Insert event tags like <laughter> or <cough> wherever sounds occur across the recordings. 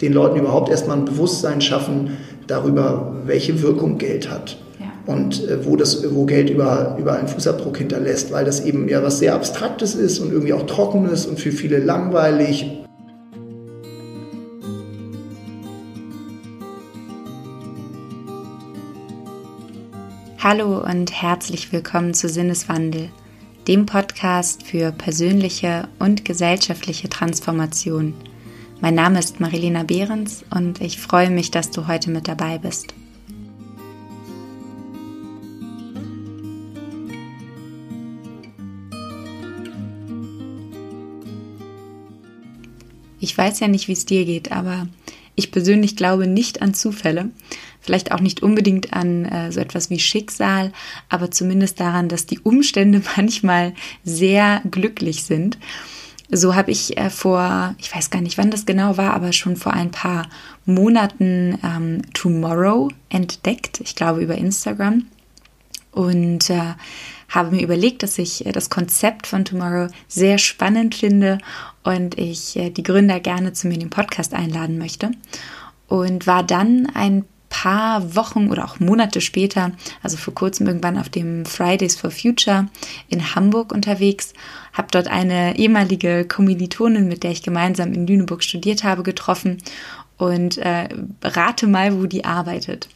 den Leuten überhaupt erstmal ein Bewusstsein schaffen darüber, welche Wirkung Geld hat. Ja. Und äh, wo, das, wo Geld über, über einen Fußabdruck hinterlässt, weil das eben ja was sehr Abstraktes ist und irgendwie auch Trockenes und für viele langweilig. Hallo und herzlich willkommen zu Sinneswandel, dem Podcast für persönliche und gesellschaftliche Transformation – mein Name ist Marilena Behrens und ich freue mich, dass du heute mit dabei bist. Ich weiß ja nicht, wie es dir geht, aber ich persönlich glaube nicht an Zufälle. Vielleicht auch nicht unbedingt an äh, so etwas wie Schicksal, aber zumindest daran, dass die Umstände <laughs> manchmal sehr glücklich sind. So habe ich äh, vor, ich weiß gar nicht, wann das genau war, aber schon vor ein paar Monaten ähm, Tomorrow entdeckt, ich glaube über Instagram. Und äh, habe mir überlegt, dass ich äh, das Konzept von Tomorrow sehr spannend finde und ich äh, die Gründer gerne zu mir in den Podcast einladen möchte. Und war dann ein paar Wochen oder auch Monate später, also vor kurzem irgendwann auf dem Fridays for Future in Hamburg unterwegs, habe dort eine ehemalige Kommilitonin, mit der ich gemeinsam in Lüneburg studiert habe, getroffen und äh, rate mal, wo die arbeitet.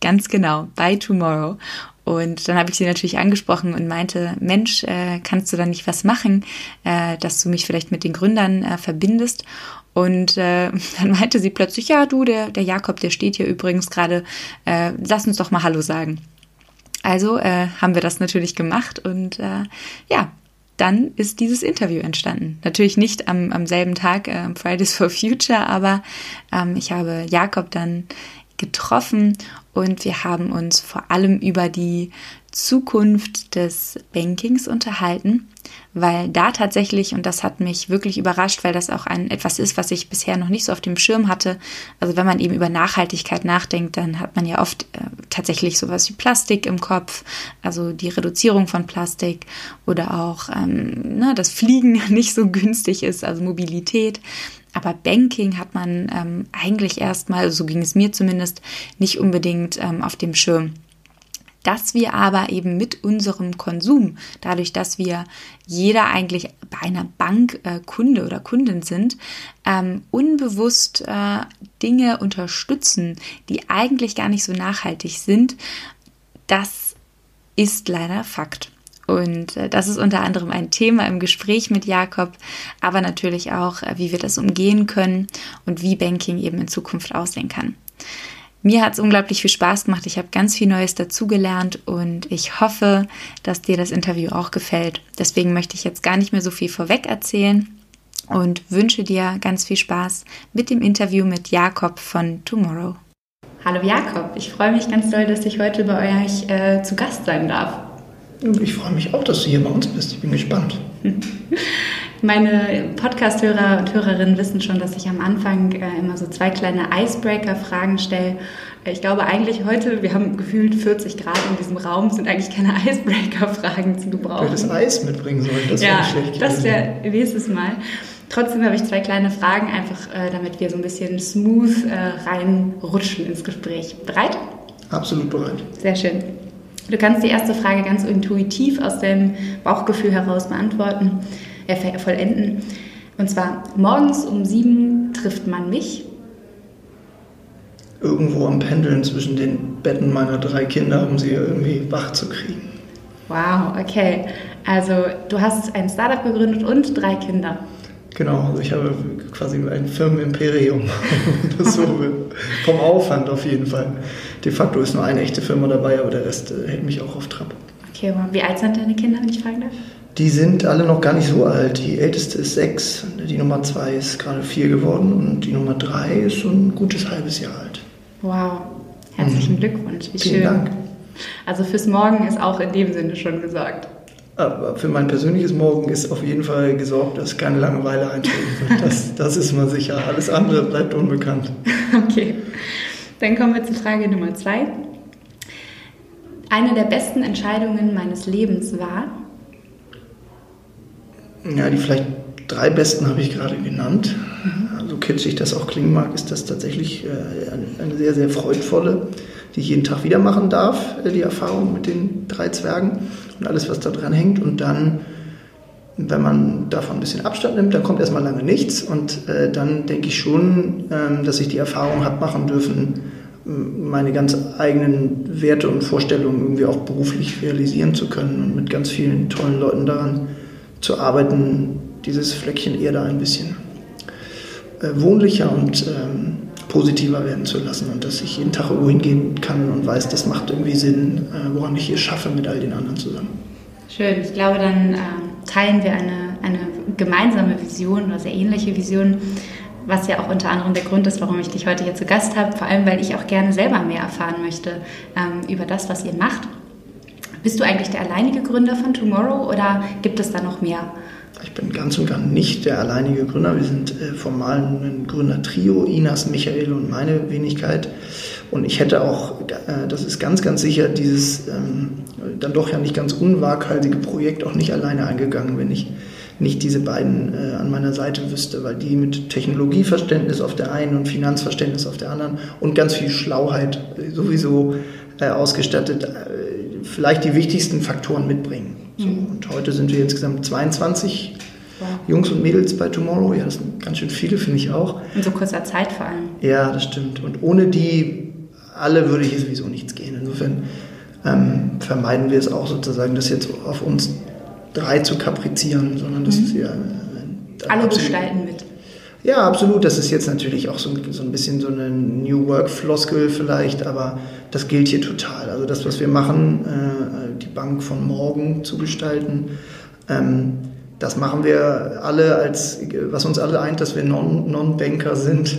Ganz genau, bei Tomorrow. Und dann habe ich sie natürlich angesprochen und meinte, Mensch, äh, kannst du da nicht was machen, äh, dass du mich vielleicht mit den Gründern äh, verbindest? Und äh, <laughs> dann meinte sie plötzlich, ja, du, der, der Jakob, der steht hier übrigens gerade, äh, lass uns doch mal Hallo sagen. Also äh, haben wir das natürlich gemacht und äh, ja, dann ist dieses Interview entstanden. Natürlich nicht am, am selben Tag, äh, Fridays for Future, aber ähm, ich habe Jakob dann getroffen und wir haben uns vor allem über die Zukunft des Bankings unterhalten, weil da tatsächlich, und das hat mich wirklich überrascht, weil das auch ein etwas ist, was ich bisher noch nicht so auf dem Schirm hatte. Also wenn man eben über Nachhaltigkeit nachdenkt, dann hat man ja oft äh, tatsächlich sowas wie Plastik im Kopf, also die Reduzierung von Plastik oder auch, ähm, ne, dass Fliegen <laughs> nicht so günstig ist, also Mobilität. Aber Banking hat man ähm, eigentlich erstmal, so ging es mir zumindest, nicht unbedingt ähm, auf dem Schirm dass wir aber eben mit unserem Konsum, dadurch, dass wir jeder eigentlich bei einer Bank äh, Kunde oder Kundin sind, ähm, unbewusst äh, Dinge unterstützen, die eigentlich gar nicht so nachhaltig sind, das ist leider Fakt. Und äh, das ist unter anderem ein Thema im Gespräch mit Jakob, aber natürlich auch, äh, wie wir das umgehen können und wie Banking eben in Zukunft aussehen kann. Mir hat es unglaublich viel Spaß gemacht. Ich habe ganz viel Neues dazugelernt und ich hoffe, dass dir das Interview auch gefällt. Deswegen möchte ich jetzt gar nicht mehr so viel vorweg erzählen und wünsche dir ganz viel Spaß mit dem Interview mit Jakob von Tomorrow. Hallo Jakob, ich freue mich ganz doll, dass ich heute bei euch äh, zu Gast sein darf. Ich freue mich auch, dass du hier bei uns bist. Ich bin gespannt. <laughs> Meine Podcast-Hörer und Hörerinnen wissen schon, dass ich am Anfang äh, immer so zwei kleine Icebreaker-Fragen stelle. Äh, ich glaube eigentlich heute, wir haben gefühlt 40 Grad in diesem Raum, sind eigentlich keine <laughs> Icebreaker-Fragen zu gebrauchen. Du hättest Eis mitbringen sollen, das wäre ja, schlecht das wäre nächstes Mal. Trotzdem habe ich zwei kleine Fragen, einfach äh, damit wir so ein bisschen smooth äh, reinrutschen ins Gespräch. Bereit? Absolut bereit. Sehr schön. Du kannst die erste Frage ganz intuitiv aus deinem Bauchgefühl heraus beantworten äh, vollenden. Und zwar morgens um sieben trifft man mich. Irgendwo am Pendeln zwischen den Betten meiner drei Kinder, um sie irgendwie wach zu kriegen. Wow, okay. Also du hast ein Startup gegründet und drei Kinder. Genau, also ich habe quasi ein Firmenimperium. <laughs> das so vom Aufwand auf jeden Fall. De facto ist nur eine echte Firma dabei, aber der Rest äh, hält mich auch auf Trab. Okay, wow. wie alt sind deine Kinder, wenn ich fragen darf? Die sind alle noch gar nicht so alt. Die älteste ist sechs, die Nummer zwei ist gerade vier geworden und die Nummer drei ist so ein gutes halbes Jahr alt. Wow, herzlichen mhm. Glückwunsch. Wie Vielen schön. Dank. Also fürs Morgen ist auch in dem Sinne schon gesorgt. Aber für mein persönliches Morgen ist auf jeden Fall gesorgt, dass keine Langeweile eintreten wird. <laughs> Das, das ist mal sicher. Alles andere bleibt unbekannt. <laughs> Okay. Dann kommen wir zur Frage Nummer zwei. Eine der besten Entscheidungen meines Lebens war, ja, die vielleicht drei besten habe ich gerade genannt. So kitschig das auch klingen mag, ist das tatsächlich äh, eine sehr, sehr freudvolle, die ich jeden Tag wieder machen darf, äh, die Erfahrung mit den drei Zwergen und alles, was da dran hängt. Und dann, wenn man davon ein bisschen Abstand nimmt, dann kommt erstmal lange nichts. Und äh, dann denke ich schon, ähm, dass ich die Erfahrung habe machen dürfen, meine ganz eigenen Werte und Vorstellungen irgendwie auch beruflich realisieren zu können und mit ganz vielen tollen Leuten daran zu arbeiten, dieses Fleckchen Erde ein bisschen äh, wohnlicher und ähm, positiver werden zu lassen und dass ich jeden Tag irgendwo hingehen kann und weiß, das macht irgendwie Sinn, äh, woran ich hier schaffe mit all den anderen zusammen. Schön, ich glaube, dann äh, teilen wir eine, eine gemeinsame Vision oder sehr ähnliche Vision was ja auch unter anderem der Grund ist, warum ich dich heute hier zu Gast habe, vor allem weil ich auch gerne selber mehr erfahren möchte ähm, über das, was ihr macht. Bist du eigentlich der alleinige Gründer von Tomorrow oder gibt es da noch mehr? Ich bin ganz und gar nicht der alleinige Gründer. Wir sind äh, formal ein Gründertrio, Inas, Michael und meine Wenigkeit. Und ich hätte auch, äh, das ist ganz, ganz sicher, dieses ähm, dann doch ja nicht ganz unwaghalsige Projekt auch nicht alleine eingegangen, wenn ich nicht diese beiden äh, an meiner Seite wüsste, weil die mit Technologieverständnis auf der einen und Finanzverständnis auf der anderen und ganz viel Schlauheit sowieso äh, ausgestattet äh, vielleicht die wichtigsten Faktoren mitbringen. So, mhm. Und heute sind wir insgesamt 22 wow. Jungs und Mädels bei Tomorrow. Ja, das sind ganz schön viele, finde ich auch. In so kurzer Zeit vor allem. Ja, das stimmt. Und ohne die alle würde hier sowieso nichts gehen. Insofern ähm, vermeiden wir es auch sozusagen, dass jetzt auf uns drei zu kaprizieren, sondern das mhm. ist ja. Alle absolut, gestalten. Ja, absolut. Das ist jetzt natürlich auch so, so ein bisschen so eine New Work-Floskel vielleicht, aber das gilt hier total. Also das, was wir machen, äh, die Bank von morgen zu gestalten, ähm, das machen wir alle als, was uns alle eint, dass wir Non-Banker non sind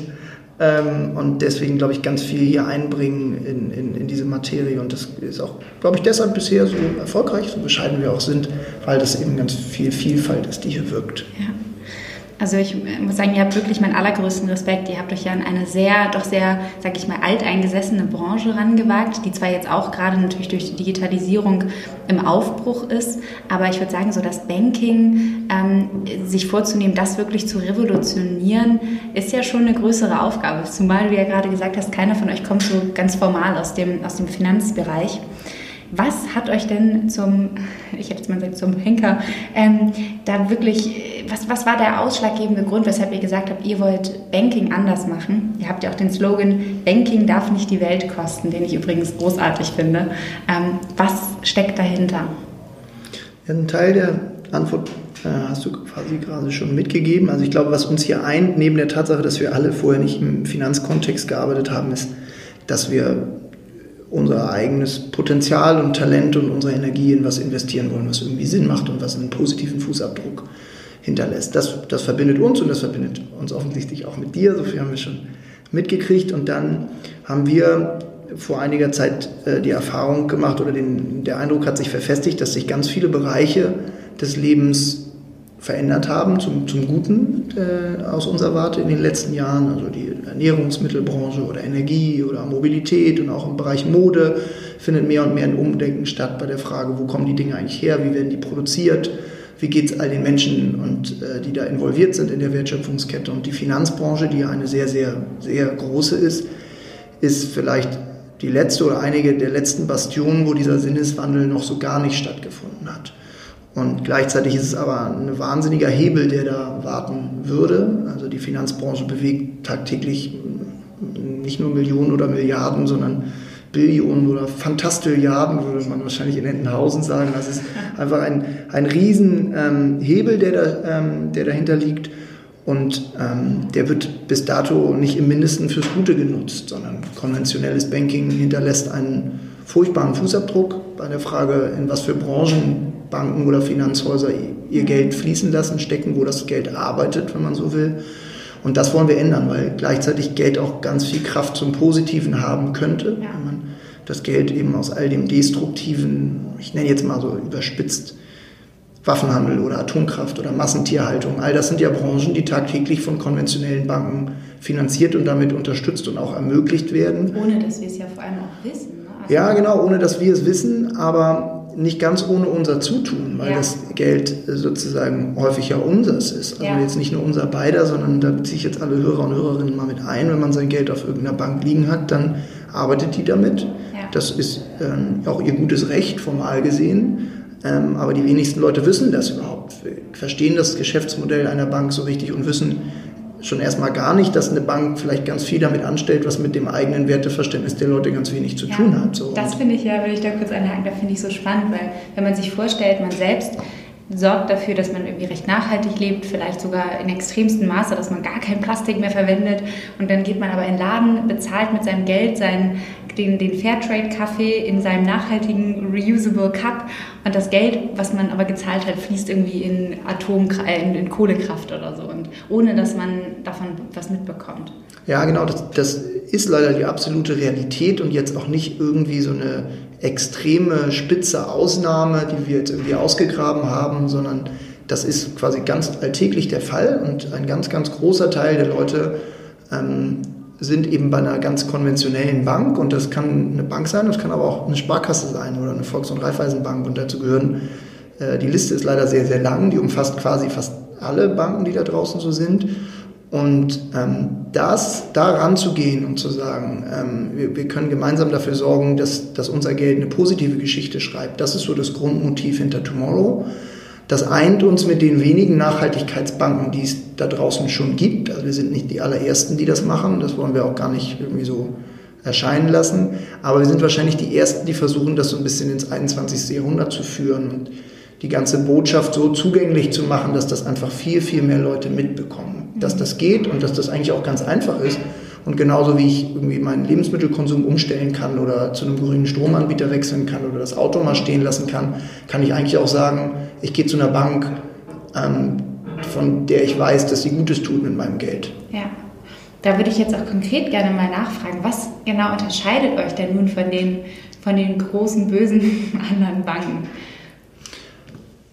ähm, und deswegen, glaube ich, ganz viel hier einbringen in, in, in, diese Materie. Und das ist auch, glaube ich, deshalb bisher so erfolgreich, so bescheiden wir auch sind, weil das eben ganz viel Vielfalt ist, die hier wirkt. Ja. Also ich muss sagen, ihr habt wirklich meinen allergrößten Respekt. Ihr habt euch ja in eine sehr, doch sehr, sag ich mal, alteingesessene Branche rangewagt, die zwar jetzt auch gerade natürlich durch die Digitalisierung im Aufbruch ist, aber ich würde sagen, so das Banking, ähm, sich vorzunehmen, das wirklich zu revolutionieren, ist ja schon eine größere Aufgabe. Zumal du ja gerade gesagt hast, keiner von euch kommt so ganz formal aus dem, aus dem Finanzbereich. Was hat euch denn zum, <laughs> ich habe jetzt mal gesagt, zum Henker, ähm, da wirklich, was, was war der ausschlaggebende Grund, weshalb ihr gesagt habt, ihr wollt Banking anders machen? Ihr habt ja auch den Slogan, Banking darf nicht die Welt kosten, den ich übrigens großartig finde. Ähm, was steckt dahinter? Ja, ein Teil der Antwort äh, hast du quasi gerade schon mitgegeben. Also ich glaube, was uns hier eint, neben der Tatsache, dass wir alle vorher nicht im Finanzkontext gearbeitet haben, ist, dass wir unser eigenes Potenzial und Talent und unsere Energie in was investieren wollen, was irgendwie Sinn macht und was einen positiven Fußabdruck hinterlässt. Das, das verbindet uns und das verbindet uns offensichtlich auch mit dir. So viel haben wir schon mitgekriegt. Und dann haben wir vor einiger Zeit äh, die Erfahrung gemacht oder den, der Eindruck hat sich verfestigt, dass sich ganz viele Bereiche des Lebens verändert haben zum, zum Guten äh, aus unserer Warte in den letzten Jahren. Also die Ernährungsmittelbranche oder Energie oder Mobilität und auch im Bereich Mode findet mehr und mehr ein Umdenken statt bei der Frage, wo kommen die Dinge eigentlich her, wie werden die produziert, wie geht es all den Menschen, und, äh, die da involviert sind in der Wertschöpfungskette. Und die Finanzbranche, die ja eine sehr, sehr, sehr große ist, ist vielleicht die letzte oder einige der letzten Bastionen, wo dieser Sinneswandel noch so gar nicht stattgefunden hat. Und gleichzeitig ist es aber ein wahnsinniger Hebel, der da warten würde. Also die Finanzbranche bewegt tagtäglich nicht nur Millionen oder Milliarden, sondern Billionen oder Fantastilliarden, würde man wahrscheinlich in Entenhausen sagen. Das ist einfach ein, ein Riesenhebel, ähm, der, da, ähm, der dahinter liegt. Und ähm, der wird bis dato nicht im Mindesten fürs Gute genutzt, sondern konventionelles Banking hinterlässt einen furchtbaren Fußabdruck bei der Frage, in was für Branchen Banken oder Finanzhäuser ihr Geld fließen lassen, stecken, wo das Geld arbeitet, wenn man so will. Und das wollen wir ändern, weil gleichzeitig Geld auch ganz viel Kraft zum Positiven haben könnte, ja. wenn man das Geld eben aus all dem destruktiven, ich nenne jetzt mal so überspitzt, Waffenhandel oder Atomkraft oder Massentierhaltung, all das sind ja Branchen, die tagtäglich von konventionellen Banken finanziert und damit unterstützt und auch ermöglicht werden. Ohne dass wir es ja vor allem auch wissen. Ne? Also ja, genau, ohne dass wir es wissen, aber nicht ganz ohne unser Zutun, weil ja. das Geld sozusagen häufig ja unseres ist. Also ja. jetzt nicht nur unser beider, sondern da beziehe ich jetzt alle Hörer und Hörerinnen mal mit ein. Wenn man sein Geld auf irgendeiner Bank liegen hat, dann arbeitet die damit. Ja. Das ist ähm, auch ihr gutes Recht, formal gesehen. Ähm, aber die wenigsten Leute wissen das überhaupt, verstehen das Geschäftsmodell einer Bank so richtig und wissen, schon erstmal gar nicht, dass eine Bank vielleicht ganz viel damit anstellt, was mit dem eigenen Werteverständnis der Leute ganz wenig zu ja, tun hat. So. Das finde ich ja, will ich da kurz einhaken, da finde ich so spannend, weil wenn man sich vorstellt, man selbst sorgt dafür, dass man irgendwie recht nachhaltig lebt, vielleicht sogar in extremstem Maße, dass man gar kein Plastik mehr verwendet. Und dann geht man aber in den Laden, bezahlt mit seinem Geld seinen, den, den Fairtrade-Kaffee in seinem nachhaltigen Reusable Cup. Und das Geld, was man aber gezahlt hat, fließt irgendwie in Atom, äh, in, in Kohlekraft oder so. Und ohne, dass man davon was mitbekommt. Ja, genau, das, das ist leider die absolute Realität und jetzt auch nicht irgendwie so eine extreme, spitze Ausnahme, die wir jetzt irgendwie ausgegraben haben, sondern das ist quasi ganz alltäglich der Fall und ein ganz, ganz großer Teil der Leute ähm, sind eben bei einer ganz konventionellen Bank und das kann eine Bank sein, das kann aber auch eine Sparkasse sein oder eine Volks- und Raiffeisenbank und dazu gehören, äh, die Liste ist leider sehr, sehr lang, die umfasst quasi fast alle Banken, die da draußen so sind und ähm, das da ranzugehen und zu sagen, ähm, wir, wir, können gemeinsam dafür sorgen, dass, dass unser Geld eine positive Geschichte schreibt, das ist so das Grundmotiv hinter Tomorrow. Das eint uns mit den wenigen Nachhaltigkeitsbanken, die es da draußen schon gibt. Also wir sind nicht die allerersten, die das machen. Das wollen wir auch gar nicht irgendwie so erscheinen lassen. Aber wir sind wahrscheinlich die ersten, die versuchen, das so ein bisschen ins 21. Jahrhundert zu führen und die ganze Botschaft so zugänglich zu machen, dass das einfach viel, viel mehr Leute mitbekommen dass das geht und dass das eigentlich auch ganz einfach ist. Und genauso wie ich irgendwie meinen Lebensmittelkonsum umstellen kann oder zu einem grünen Stromanbieter wechseln kann oder das Auto mal stehen lassen kann, kann ich eigentlich auch sagen, ich gehe zu einer Bank, ähm, von der ich weiß, dass sie Gutes tut mit meinem Geld. Ja. Da würde ich jetzt auch konkret gerne mal nachfragen, was genau unterscheidet euch denn nun von den, von den großen, bösen <laughs> anderen Banken?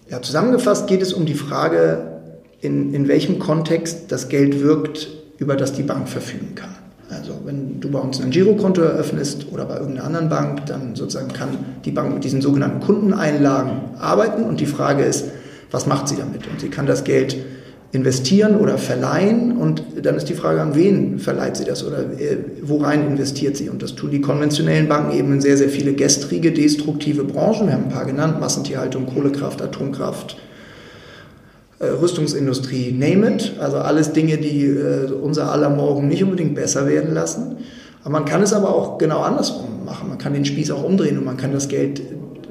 Ja, zusammengefasst geht es um die Frage, in, in welchem Kontext das Geld wirkt, über das die Bank verfügen kann. Also wenn du bei uns ein Girokonto eröffnest oder bei irgendeiner anderen Bank, dann sozusagen kann die Bank mit diesen sogenannten Kundeneinlagen arbeiten und die Frage ist, was macht sie damit? Und sie kann das Geld investieren oder verleihen und dann ist die Frage, an wen verleiht sie das oder äh, worein investiert sie? Und das tun die konventionellen Banken eben in sehr, sehr viele gestrige, destruktive Branchen. Wir haben ein paar genannt, Massentierhaltung, Kohlekraft, Atomkraft, Rüstungsindustrie, name it. Also alles Dinge, die äh, unser aller Morgen nicht unbedingt besser werden lassen. Aber man kann es aber auch genau andersrum machen. Man kann den Spieß auch umdrehen und man kann das Geld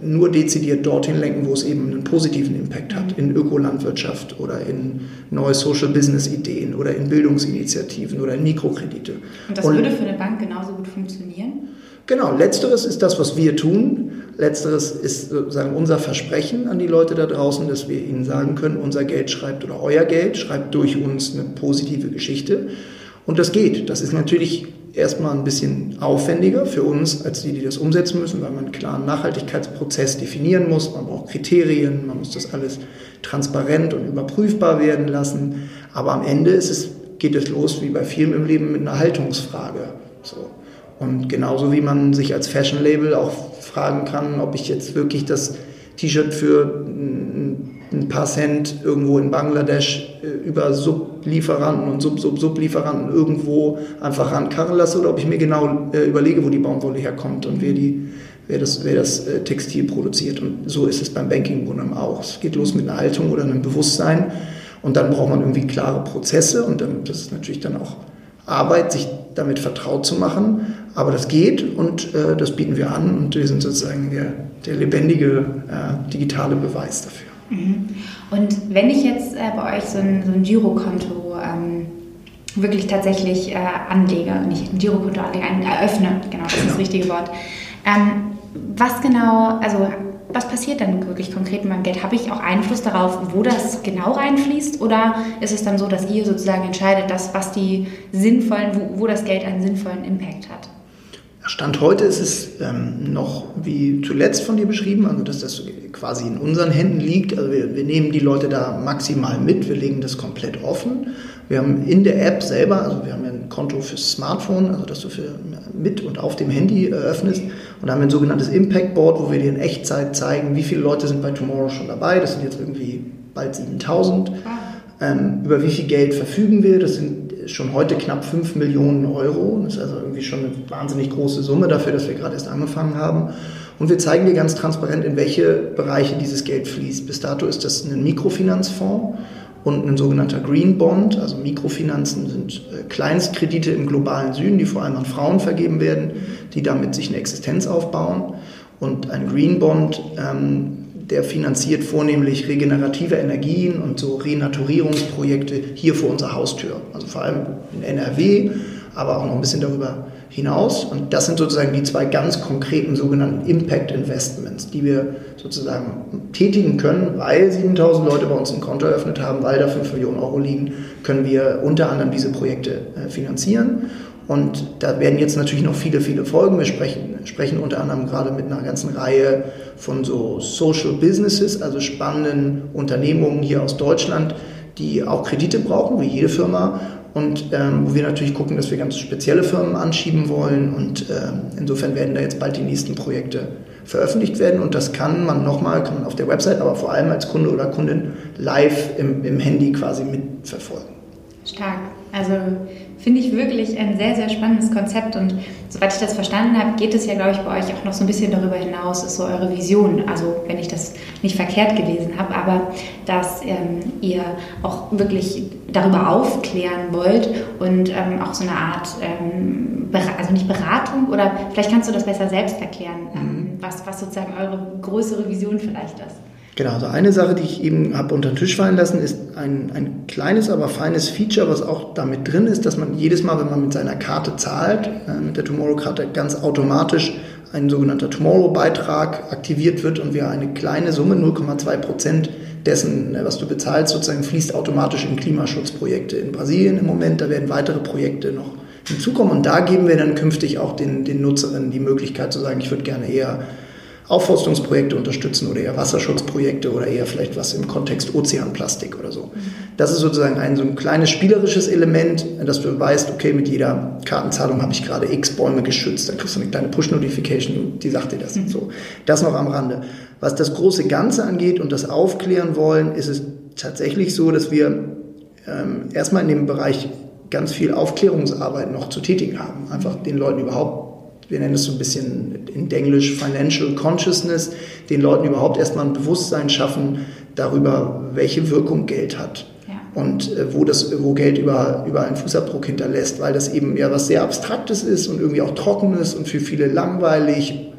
nur dezidiert dorthin lenken, wo es eben einen positiven Impact hat, in Ökolandwirtschaft oder in neue Social Business Ideen oder in Bildungsinitiativen oder in Mikrokredite. Und das und, würde für eine Bank genauso gut funktionieren? Genau, letzteres ist das, was wir tun. Letzteres ist sozusagen unser Versprechen an die Leute da draußen, dass wir ihnen sagen können, unser Geld schreibt oder euer Geld schreibt durch uns eine positive Geschichte. Und das geht. Das ist natürlich erstmal ein bisschen aufwendiger für uns, als die, die das umsetzen müssen, weil man einen klaren Nachhaltigkeitsprozess definieren muss. Man braucht Kriterien, man muss das alles transparent und überprüfbar werden lassen. Aber am Ende es, geht es los wie bei vielen im Leben mit einer Haltungsfrage. So. Und genauso wie man sich als Fashion-Label auch fragen kann, ob ich jetzt wirklich das T-Shirt für ein paar Cent irgendwo in Bangladesch äh, über Sublieferanten und Sub-Sub-Sublieferanten irgendwo einfach rankarren lasse oder ob ich mir genau äh, überlege, wo die Baumwolle herkommt und wer, die, wer das, wer das äh, Textil produziert. Und so ist es beim Banking auch. Es geht los mit einer Haltung oder einem Bewusstsein und dann braucht man irgendwie klare Prozesse und dann, das ist natürlich dann auch Arbeit, sich damit vertraut zu machen. Aber das geht und äh, das bieten wir an und wir sind sozusagen der, der lebendige äh, digitale Beweis dafür. Mhm. Und wenn ich jetzt äh, bei euch so ein, so ein Girokonto ähm, wirklich tatsächlich äh, anlege, nicht ein Girokonto anlege, ein, eröffne, genau, das genau. ist das richtige Wort. Ähm, was genau, also was passiert dann wirklich konkret mit meinem Geld? Habe ich auch Einfluss darauf, wo das genau reinfließt? Oder ist es dann so, dass ihr sozusagen entscheidet, dass, was die sinnvollen, wo, wo das Geld einen sinnvollen Impact hat? Stand heute ist es ähm, noch wie zuletzt von dir beschrieben, also dass das quasi in unseren Händen liegt. Also wir, wir, nehmen die Leute da maximal mit, wir legen das komplett offen. Wir haben in der App selber, also wir haben ja ein Konto fürs Smartphone, also dass du für, mit und auf dem Handy eröffnest Und da haben wir ein sogenanntes Impact Board, wo wir dir in Echtzeit zeigen, wie viele Leute sind bei Tomorrow schon dabei. Das sind jetzt irgendwie bald 7000. Ähm, über wie viel Geld verfügen wir? Das sind schon heute knapp 5 Millionen Euro. Das ist also irgendwie schon eine wahnsinnig große Summe dafür, dass wir gerade erst angefangen haben. Und wir zeigen dir ganz transparent, in welche Bereiche dieses Geld fließt. Bis dato ist das ein Mikrofinanzfonds und ein sogenannter Green Bond. Also Mikrofinanzen sind äh, Kleinstkredite im globalen Süden, die vor allem an Frauen vergeben werden, die damit sich eine Existenz aufbauen. Und ein Green Bond, ähm, der finanziert vornehmlich regenerative Energien und so Renaturierungsprojekte hier vor unserer Haustür. Also vor allem in NRW, aber auch noch ein bisschen darüber hinaus. Und das sind sozusagen die zwei ganz konkreten sogenannten Impact Investments, die wir sozusagen tätigen können, weil 7000 Leute bei uns ein Konto eröffnet haben, weil da 5 Millionen Euro liegen, können wir unter anderem diese Projekte äh, finanzieren. Und da werden jetzt natürlich noch viele, viele Folgen. Wir sprechen, sprechen unter anderem gerade mit einer ganzen Reihe von so Social Businesses, also spannenden Unternehmungen hier aus Deutschland, die auch Kredite brauchen, wie jede Firma, und ähm, wo wir natürlich gucken, dass wir ganz spezielle Firmen anschieben wollen. Und ähm, insofern werden da jetzt bald die nächsten Projekte veröffentlicht werden. Und das kann man nochmal, kann man auf der Website, aber vor allem als Kunde oder Kundin live im, im Handy quasi mitverfolgen. Stark. Also finde ich wirklich ein sehr, sehr spannendes Konzept. Und soweit ich das verstanden habe, geht es ja, glaube ich, bei euch auch noch so ein bisschen darüber hinaus, ist so eure Vision. Also wenn ich das nicht verkehrt gelesen habe, aber dass ähm, ihr auch wirklich darüber aufklären wollt und ähm, auch so eine Art, ähm, also nicht Beratung oder vielleicht kannst du das besser selbst erklären, ähm, mhm. was, was sozusagen eure größere Vision vielleicht ist. Genau, also eine Sache, die ich eben habe unter den Tisch fallen lassen, ist ein, ein kleines, aber feines Feature, was auch damit drin ist, dass man jedes Mal, wenn man mit seiner Karte zahlt, äh, mit der Tomorrow-Karte ganz automatisch ein sogenannter Tomorrow-Beitrag aktiviert wird und wir eine kleine Summe, 0,2 Prozent dessen, äh, was du bezahlst, sozusagen fließt automatisch in Klimaschutzprojekte in Brasilien im Moment. Da werden weitere Projekte noch hinzukommen und da geben wir dann künftig auch den, den Nutzerinnen die Möglichkeit zu sagen, ich würde gerne eher Aufforstungsprojekte unterstützen oder eher Wasserschutzprojekte oder eher vielleicht was im Kontext Ozeanplastik oder so. Das ist sozusagen ein so ein kleines spielerisches Element, dass du weißt, okay, mit jeder Kartenzahlung habe ich gerade x Bäume geschützt, dann kriegst du eine kleine Push-Notification, die sagt dir das. Mhm. So, das noch am Rande. Was das große Ganze angeht und das aufklären wollen, ist es tatsächlich so, dass wir ähm, erstmal in dem Bereich ganz viel Aufklärungsarbeit noch zu tätigen haben. Einfach den Leuten überhaupt wir nennen es so ein bisschen in Englisch Financial Consciousness, den Leuten überhaupt erstmal ein Bewusstsein schaffen darüber, welche Wirkung Geld hat. Ja. Und äh, wo, das, wo Geld über, über einen Fußabdruck hinterlässt, weil das eben ja was sehr Abstraktes ist und irgendwie auch Trockenes und für viele langweilig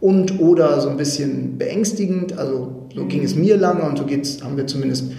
und oder so ein bisschen beängstigend. Also so ging es mir lange und so geht's, haben wir zumindest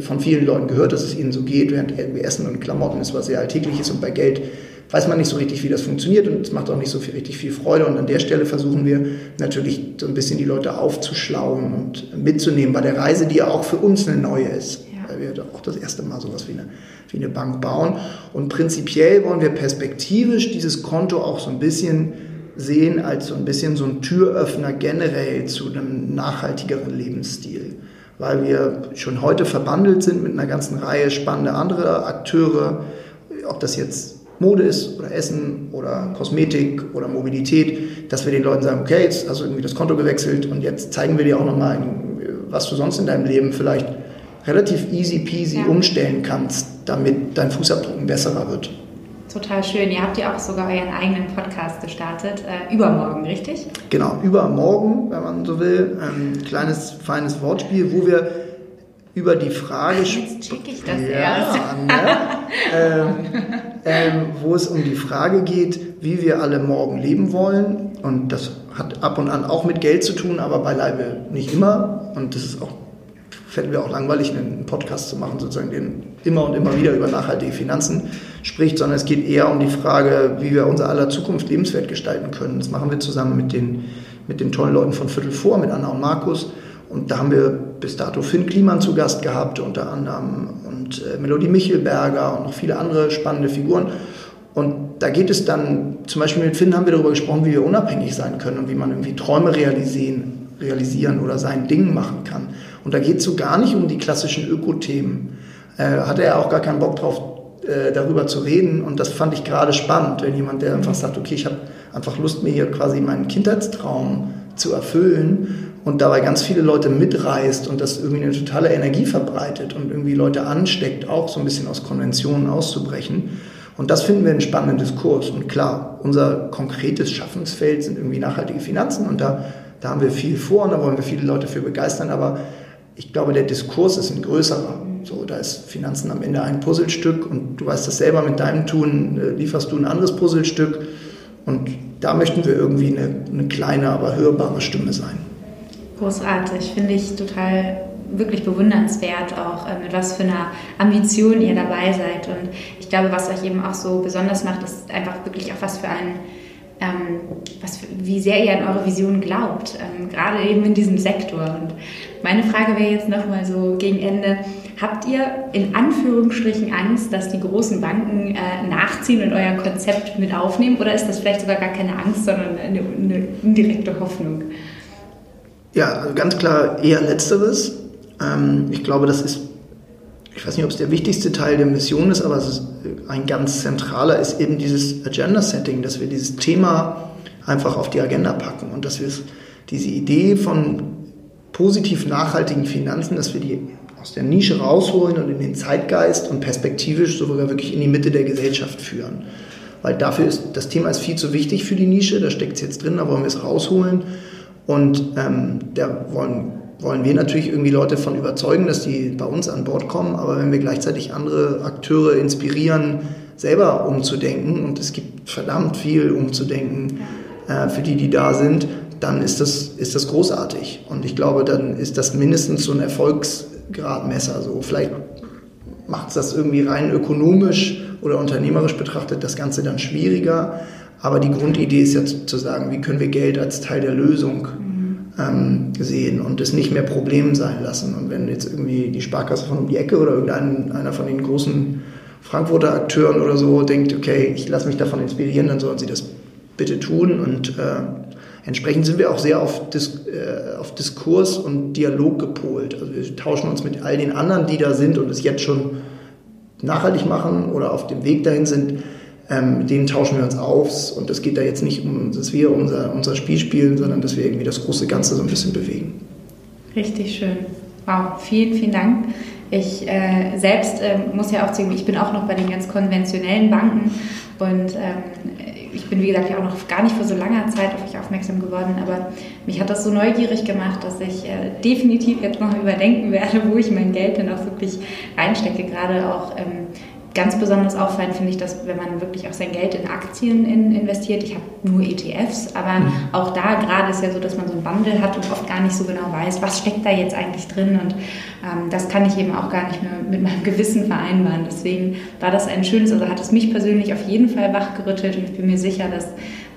von vielen Leuten gehört, dass es ihnen so geht, während irgendwie Essen und Klamotten ist was sehr Alltägliches und bei Geld weiß man nicht so richtig, wie das funktioniert und es macht auch nicht so viel, richtig viel Freude. Und an der Stelle versuchen wir natürlich so ein bisschen die Leute aufzuschlauen und mitzunehmen bei der Reise, die ja auch für uns eine neue ist. Ja. Weil wir auch das erste Mal sowas wie eine, wie eine Bank bauen. Und prinzipiell wollen wir perspektivisch dieses Konto auch so ein bisschen sehen als so ein bisschen so ein Türöffner generell zu einem nachhaltigeren Lebensstil. Weil wir schon heute verbandelt sind mit einer ganzen Reihe spannender anderer Akteure, ob das jetzt Mode ist oder Essen oder Kosmetik oder Mobilität, dass wir den Leuten sagen, okay, jetzt hast du irgendwie das Konto gewechselt und jetzt zeigen wir dir auch nochmal, was du sonst in deinem Leben vielleicht relativ easy peasy ja. umstellen kannst, damit dein Fußabdruck ein besserer wird. Total schön. Ihr habt ja auch sogar euren eigenen Podcast gestartet. Äh, übermorgen, richtig? Genau, übermorgen, wenn man so will. Ein kleines, feines Wortspiel, wo wir über die Frage... Ach, jetzt check ich das ja, erst. Ne? <laughs> ähm, ähm, wo es um die Frage geht, wie wir alle morgen leben wollen. Und das hat ab und an auch mit Geld zu tun, aber beileibe nicht immer. Und das ist auch, fällt mir auch langweilig, einen Podcast zu machen, sozusagen, den immer und immer wieder über nachhaltige Finanzen spricht, sondern es geht eher um die Frage, wie wir unser aller Zukunft lebenswert gestalten können. Das machen wir zusammen mit den, mit den tollen Leuten von Viertel vor, mit Anna und Markus. Und da haben wir bis dato Finn Kliman zu Gast gehabt, unter anderem, und äh, Melodie Michelberger und noch viele andere spannende Figuren. Und da geht es dann, zum Beispiel mit Finn haben wir darüber gesprochen, wie wir unabhängig sein können und wie man irgendwie Träume realisieren, realisieren oder sein Ding machen kann. Und da geht es so gar nicht um die klassischen Ökothemen. Äh, hatte er auch gar keinen Bock drauf, äh, darüber zu reden. Und das fand ich gerade spannend, wenn jemand, der einfach sagt, okay, ich habe einfach Lust, mir hier quasi meinen Kindheitstraum zu erfüllen und dabei ganz viele Leute mitreißt und das irgendwie eine totale Energie verbreitet und irgendwie Leute ansteckt, auch so ein bisschen aus Konventionen auszubrechen. Und das finden wir einen spannenden Diskurs. Und klar, unser konkretes Schaffensfeld sind irgendwie nachhaltige Finanzen und da, da haben wir viel vor und da wollen wir viele Leute für begeistern, aber ich glaube, der Diskurs ist ein größerer. So, da ist Finanzen am Ende ein Puzzlestück und du weißt das selber mit deinem Tun, äh, lieferst du ein anderes Puzzlestück und da möchten wir irgendwie eine, eine kleine, aber hörbare Stimme sein. Großartig, finde ich total wirklich bewundernswert, auch äh, mit was für einer Ambition ihr dabei seid. Und ich glaube, was euch eben auch so besonders macht, ist einfach wirklich auch was für ein ähm, was, wie sehr ihr an eure Vision glaubt, ähm, gerade eben in diesem Sektor. Und meine Frage wäre jetzt nochmal so gegen Ende, habt ihr in Anführungsstrichen Angst, dass die großen Banken äh, nachziehen und euer Konzept mit aufnehmen oder ist das vielleicht sogar gar keine Angst, sondern eine, eine indirekte Hoffnung? Ja, also ganz klar eher letzteres. Ähm, ich glaube, das ist ich weiß nicht, ob es der wichtigste Teil der Mission ist, aber ist ein ganz zentraler ist eben dieses Agenda-Setting, dass wir dieses Thema einfach auf die Agenda packen und dass wir diese Idee von positiv nachhaltigen Finanzen, dass wir die aus der Nische rausholen und in den Zeitgeist und perspektivisch sogar wirklich in die Mitte der Gesellschaft führen. Weil dafür ist, das Thema ist viel zu wichtig für die Nische, da steckt es jetzt drin, da wollen wir es rausholen. Und ähm, da wollen wollen wir natürlich irgendwie Leute von überzeugen, dass die bei uns an Bord kommen. Aber wenn wir gleichzeitig andere Akteure inspirieren, selber umzudenken, und es gibt verdammt viel umzudenken äh, für die, die da sind, dann ist das, ist das großartig. Und ich glaube, dann ist das mindestens so ein Erfolgsgradmesser. So, vielleicht macht es das irgendwie rein ökonomisch oder unternehmerisch betrachtet das Ganze dann schwieriger. Aber die Grundidee ist ja zu sagen, wie können wir Geld als Teil der Lösung ähm, sehen und es nicht mehr Problem sein lassen. Und wenn jetzt irgendwie die Sparkasse von um die Ecke oder irgendeiner von den großen Frankfurter Akteuren oder so denkt, okay, ich lasse mich davon inspirieren, dann sollen sie das bitte tun. Und äh, entsprechend sind wir auch sehr auf, Dis äh, auf Diskurs und Dialog gepolt. Also wir tauschen uns mit all den anderen, die da sind und es jetzt schon nachhaltig machen oder auf dem Weg dahin sind, ähm, mit denen tauschen wir uns auf und es geht da jetzt nicht um, dass wir unser, unser Spiel spielen, sondern dass wir irgendwie das große Ganze so ein bisschen bewegen. Richtig schön. Wow, vielen, vielen Dank. Ich äh, selbst äh, muss ja auch sagen, ich bin auch noch bei den ganz konventionellen Banken und ähm, ich bin, wie gesagt, ja auch noch gar nicht vor so langer Zeit auf euch aufmerksam geworden, aber mich hat das so neugierig gemacht, dass ich äh, definitiv jetzt noch <laughs> überdenken werde, wo ich mein Geld denn auch wirklich reinstecke, gerade auch ähm, ganz besonders auffallend finde ich, dass wenn man wirklich auch sein Geld in Aktien in, investiert, ich habe nur ETFs, aber mhm. auch da gerade ist ja so, dass man so ein Bundle hat und oft gar nicht so genau weiß, was steckt da jetzt eigentlich drin und ähm, das kann ich eben auch gar nicht mehr mit meinem <laughs> Gewissen vereinbaren. Deswegen war das ein schönes, also hat es mich persönlich auf jeden Fall wachgerüttelt und ich bin mir sicher, dass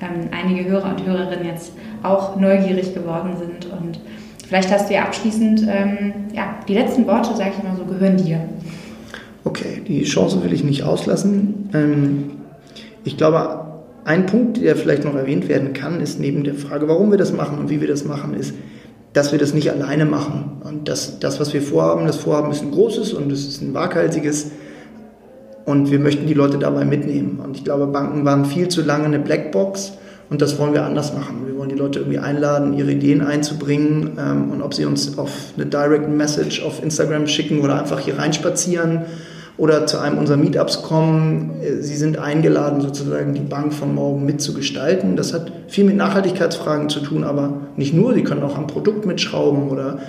ähm, einige Hörer und Hörerinnen jetzt auch neugierig geworden sind und vielleicht hast du ja abschließend, ähm, ja, die letzten Worte, sage ich mal so, gehören dir. Okay, die Chance will ich nicht auslassen. Ähm, ich glaube, ein Punkt, der vielleicht noch erwähnt werden kann, ist neben der Frage, warum wir das machen und wie wir das machen, ist, dass wir das nicht alleine machen. Und dass das, was wir vorhaben, das Vorhaben ist ein großes und es ist ein waghalsiges. Und wir möchten die Leute dabei mitnehmen. Und ich glaube, Banken waren viel zu lange eine Blackbox. Und das wollen wir anders machen. Wir wollen die Leute irgendwie einladen, ihre Ideen einzubringen. Ähm, und ob sie uns auf eine Direct Message auf Instagram schicken oder einfach hier reinspazieren, oder zu einem unserer Meetups kommen. Sie sind eingeladen, sozusagen die Bank von morgen mitzugestalten. Das hat viel mit Nachhaltigkeitsfragen zu tun, aber nicht nur. Sie können auch am Produkt mitschrauben oder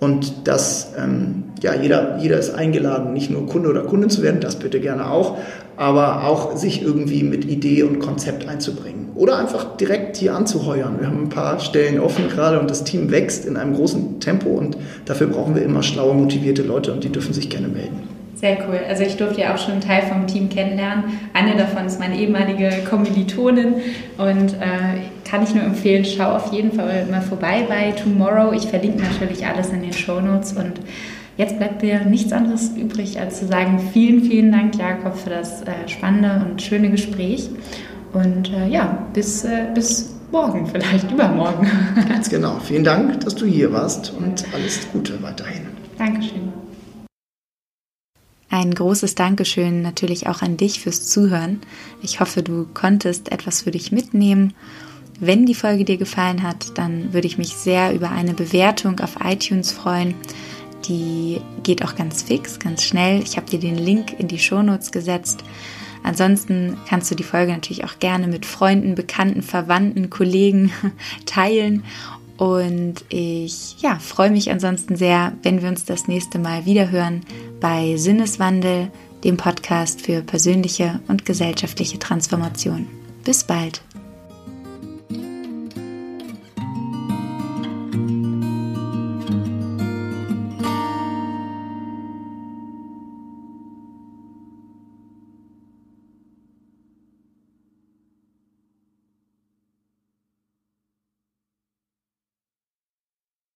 und das, ähm, ja, jeder, jeder ist eingeladen, nicht nur Kunde oder Kunde zu werden, das bitte gerne auch, aber auch sich irgendwie mit Idee und Konzept einzubringen. Oder einfach direkt hier anzuheuern. Wir haben ein paar Stellen offen gerade und das Team wächst in einem großen Tempo und dafür brauchen wir immer schlaue, motivierte Leute und die dürfen sich gerne melden. Sehr cool. Also ich durfte ja auch schon einen Teil vom Team kennenlernen. Eine davon ist meine ehemalige Kommilitonin und äh, kann ich nur empfehlen, schau auf jeden Fall mal vorbei bei Tomorrow. Ich verlinke natürlich alles in den Show Notes und jetzt bleibt mir nichts anderes übrig, als zu sagen, vielen, vielen Dank, Jakob, für das äh, spannende und schöne Gespräch. Und äh, ja, bis, äh, bis morgen, vielleicht übermorgen. Ganz genau. Vielen Dank, dass du hier warst und alles Gute weiterhin. Dankeschön. Ein großes Dankeschön natürlich auch an dich fürs Zuhören. Ich hoffe, du konntest etwas für dich mitnehmen. Wenn die Folge dir gefallen hat, dann würde ich mich sehr über eine Bewertung auf iTunes freuen. Die geht auch ganz fix, ganz schnell. Ich habe dir den Link in die Shownotes gesetzt. Ansonsten kannst du die Folge natürlich auch gerne mit Freunden, Bekannten, Verwandten, Kollegen <laughs> teilen. Und ich ja, freue mich ansonsten sehr, wenn wir uns das nächste Mal wieder hören bei Sinneswandel, dem Podcast für persönliche und gesellschaftliche Transformation. Bis bald.